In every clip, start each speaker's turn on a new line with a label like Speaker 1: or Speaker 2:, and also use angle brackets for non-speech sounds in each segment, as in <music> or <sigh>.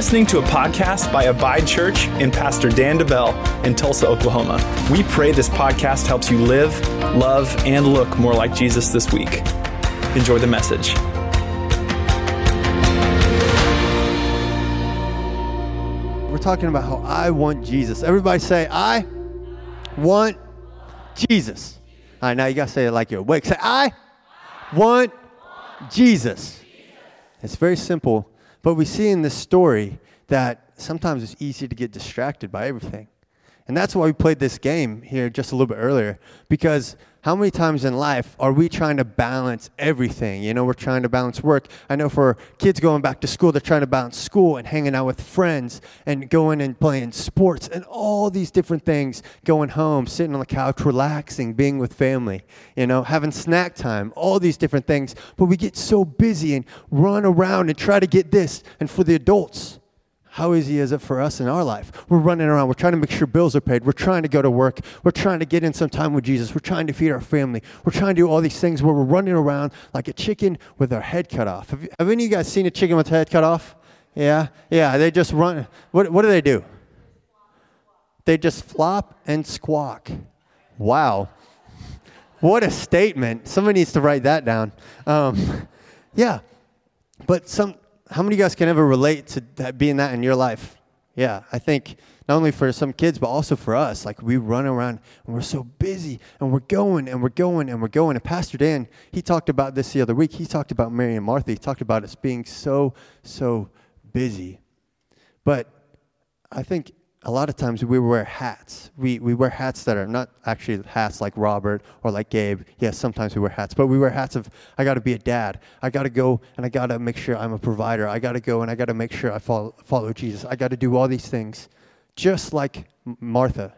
Speaker 1: listening to a podcast by Abide Church and Pastor Dan DeBell in Tulsa, Oklahoma. We pray this podcast helps you live, love, and look more like Jesus this week. Enjoy the message.
Speaker 2: We're talking about how I want Jesus. Everybody say, I want Jesus. All right, now you got to say it like you're awake. Say, I want Jesus. It's very simple, but we see in this story that sometimes it's easy to get distracted by everything. And that's why we played this game here just a little bit earlier, because how many times in life are we trying to balance everything? You know, we're trying to balance work. I know for kids going back to school, they're trying to balance school and hanging out with friends and going and playing sports and all these different things, going home, sitting on the couch, relaxing, being with family, you know, having snack time, all these different things. But we get so busy and run around and try to get this. And for the adults, how easy is it for us in our life? We're running around. We're trying to make sure bills are paid. We're trying to go to work. We're trying to get in some time with Jesus. We're trying to feed our family. We're trying to do all these things where we're running around like a chicken with our head cut off. Have, you, have any of you guys seen a chicken with head cut off? Yeah? Yeah, they just run. What, what do they do? They just flop and squawk. Wow. What a statement. Somebody needs to write that down. Um, <laughs> yeah. But some, how many of you guys can ever relate to that, being that in your life? Yeah, I think not only for some kids, but also for us. Like we run around and we're so busy and we're going and we're going and we're going. And Pastor Dan, he talked about this the other week. He talked about Mary and Martha. He talked about us being so, so busy. But I think a lot of times we wear hats. We, we wear hats that are not actually hats like Robert or like Gabe. Yes, sometimes we wear hats, but we wear hats of, I got to be a dad. I got to go and I got to make sure I'm a provider. I got to go and I got to make sure I follow, follow Jesus. I got to do all these things just like Martha.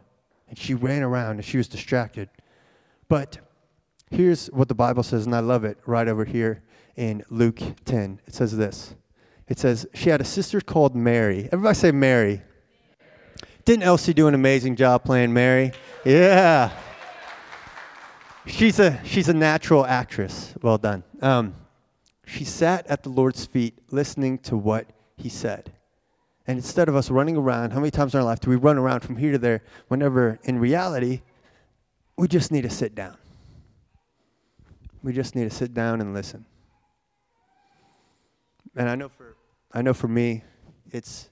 Speaker 2: And she ran around and she was distracted. But here's what the Bible says, and I love it right over here in Luke 10. It says this. It says, she had a sister called Mary. Everybody say Mary. Didn't Elsie do an amazing job playing Mary? Yeah. She's a, she's a natural actress. Well done. Um, she sat at the Lord's feet listening to what he said. And instead of us running around, how many times in our life do we run around from here to there whenever in reality, we just need to sit down? We just need to sit down and listen. And I know for, I know for me, it's,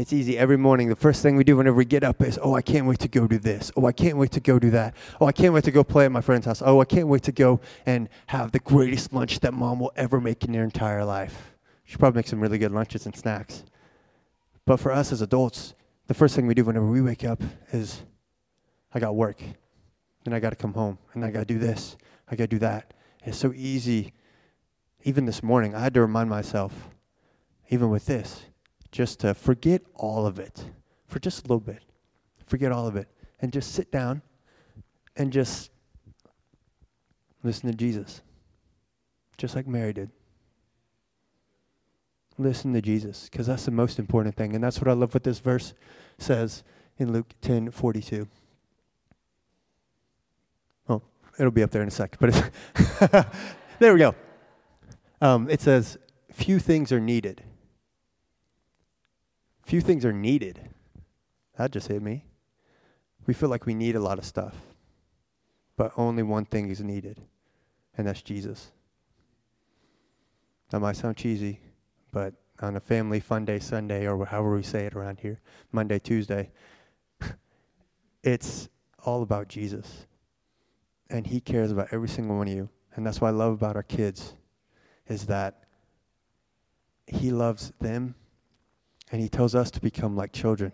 Speaker 2: it's easy. Every morning, the first thing we do whenever we get up is, oh, I can't wait to go do this. Oh, I can't wait to go do that. Oh, I can't wait to go play at my friend's house. Oh, I can't wait to go and have the greatest lunch that mom will ever make in their entire life. She probably makes some really good lunches and snacks. But for us as adults, the first thing we do whenever we wake up is, I got work. And I got to come home. And I got to do this. I got to do that. It's so easy. Even this morning, I had to remind myself, even with this, just to forget all of it for just a little bit. Forget all of it. And just sit down and just listen to Jesus. Just like Mary did. Listen to Jesus, because that's the most important thing. And that's what I love what this verse says in Luke 10 42. Oh, it'll be up there in a sec, but it's <laughs> there we go. Um, it says, Few things are needed Few things are needed. That just hit me. We feel like we need a lot of stuff, but only one thing is needed, and that's Jesus. That might sound cheesy, but on a family fun day Sunday, or however we say it around here, Monday, Tuesday, <laughs> it's all about Jesus. And he cares about every single one of you. And that's what I love about our kids is that he loves them and he tells us to become like children.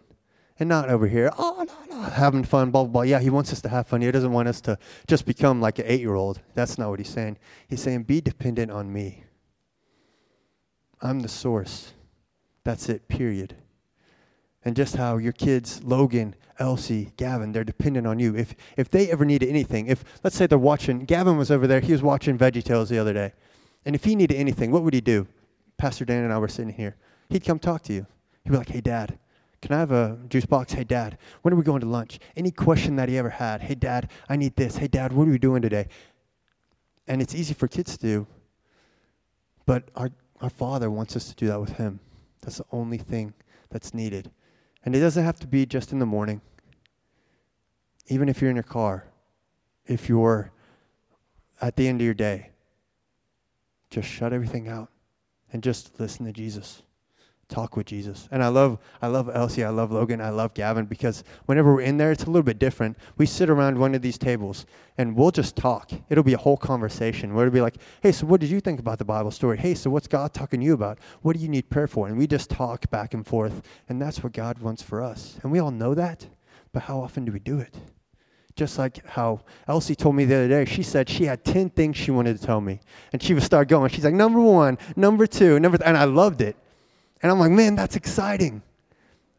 Speaker 2: And not over here, oh, no, no, having fun, blah, blah, blah. Yeah, he wants us to have fun. He doesn't want us to just become like an eight year old. That's not what he's saying. He's saying, be dependent on me. I'm the source. That's it, period. And just how your kids, Logan, Elsie, Gavin, they're dependent on you. If, if they ever needed anything, if, let's say they're watching, Gavin was over there, he was watching Veggie Tales the other day. And if he needed anything, what would he do? Pastor Dan and I were sitting here. He'd come talk to you. He'd be like, hey, dad, can I have a juice box? Hey, dad, when are we going to lunch? Any question that he ever had. Hey, dad, I need this. Hey, dad, what are we doing today? And it's easy for kids to do, but our, our Father wants us to do that with him. That's the only thing that's needed. And it doesn't have to be just in the morning. Even if you're in your car, if you're at the end of your day, just shut everything out and just listen to Jesus. Talk with Jesus. And I love I love Elsie, I love Logan, I love Gavin because whenever we're in there, it's a little bit different. We sit around one of these tables and we'll just talk. It'll be a whole conversation where it'll be like, hey, so what did you think about the Bible story? Hey, so what's God talking to you about? What do you need prayer for? And we just talk back and forth. And that's what God wants for us. And we all know that, but how often do we do it? Just like how Elsie told me the other day, she said she had 10 things she wanted to tell me. And she would start going. She's like, number one, number two, number and I loved it. And I'm like, man, that's exciting.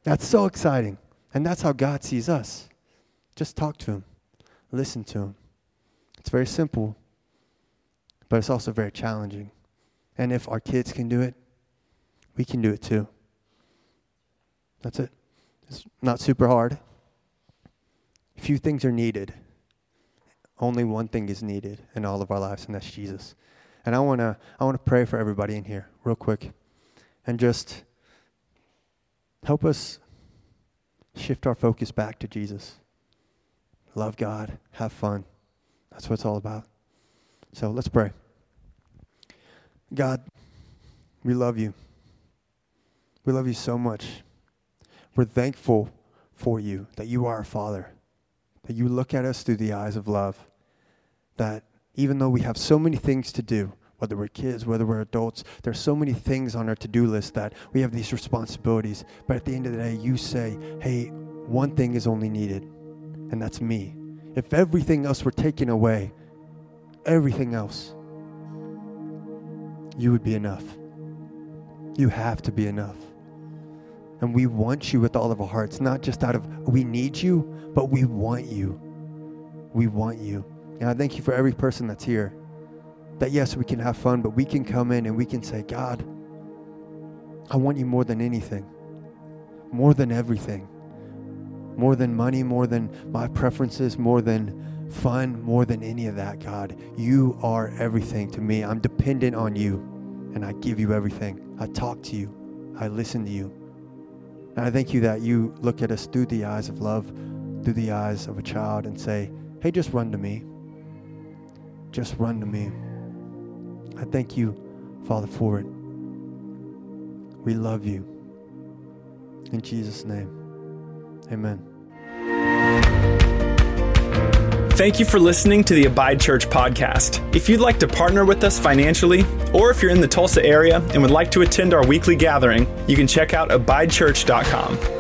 Speaker 2: That's so exciting. And that's how God sees us. Just talk to Him, listen to Him. It's very simple, but it's also very challenging. And if our kids can do it, we can do it too. That's it. It's not super hard. Few things are needed. Only one thing is needed in all of our lives, and that's Jesus. And I want to I want to pray for everybody in here real quick and just help us shift our focus back to Jesus. Love God, have fun. That's what it's all about. So let's pray. God, we love you. We love you so much. We're thankful for you, that you are our Father, that you look at us through the eyes of love, that even though we have so many things to do, whether we're kids, whether we're adults. There's so many things on our to do list that we have these responsibilities. But at the end of the day, you say, hey, one thing is only needed, and that's me. If everything else were taken away, everything else, you would be enough. You have to be enough. And we want you with all of our hearts, not just out of we need you, but we want you. We want you. And I thank you for every person that's here that yes, we can have fun, but we can come in and we can say, God, I want you more than anything, more than everything, more than money, more than my preferences, more than fun, more than any of that, God. You are everything to me. I'm dependent on you, and I give you everything. I talk to you, I listen to you. And I thank you that you look at us through the eyes of love, through the eyes of a child, and say, hey, just run to me. Just run to me. I thank you, Father, for it. We love you. In Jesus' name, amen.
Speaker 1: Thank you for listening to the Abide Church podcast. If you'd like to partner with us financially, or if you're in the Tulsa area and would like to attend our weekly gathering, you can check out abidechurch.com.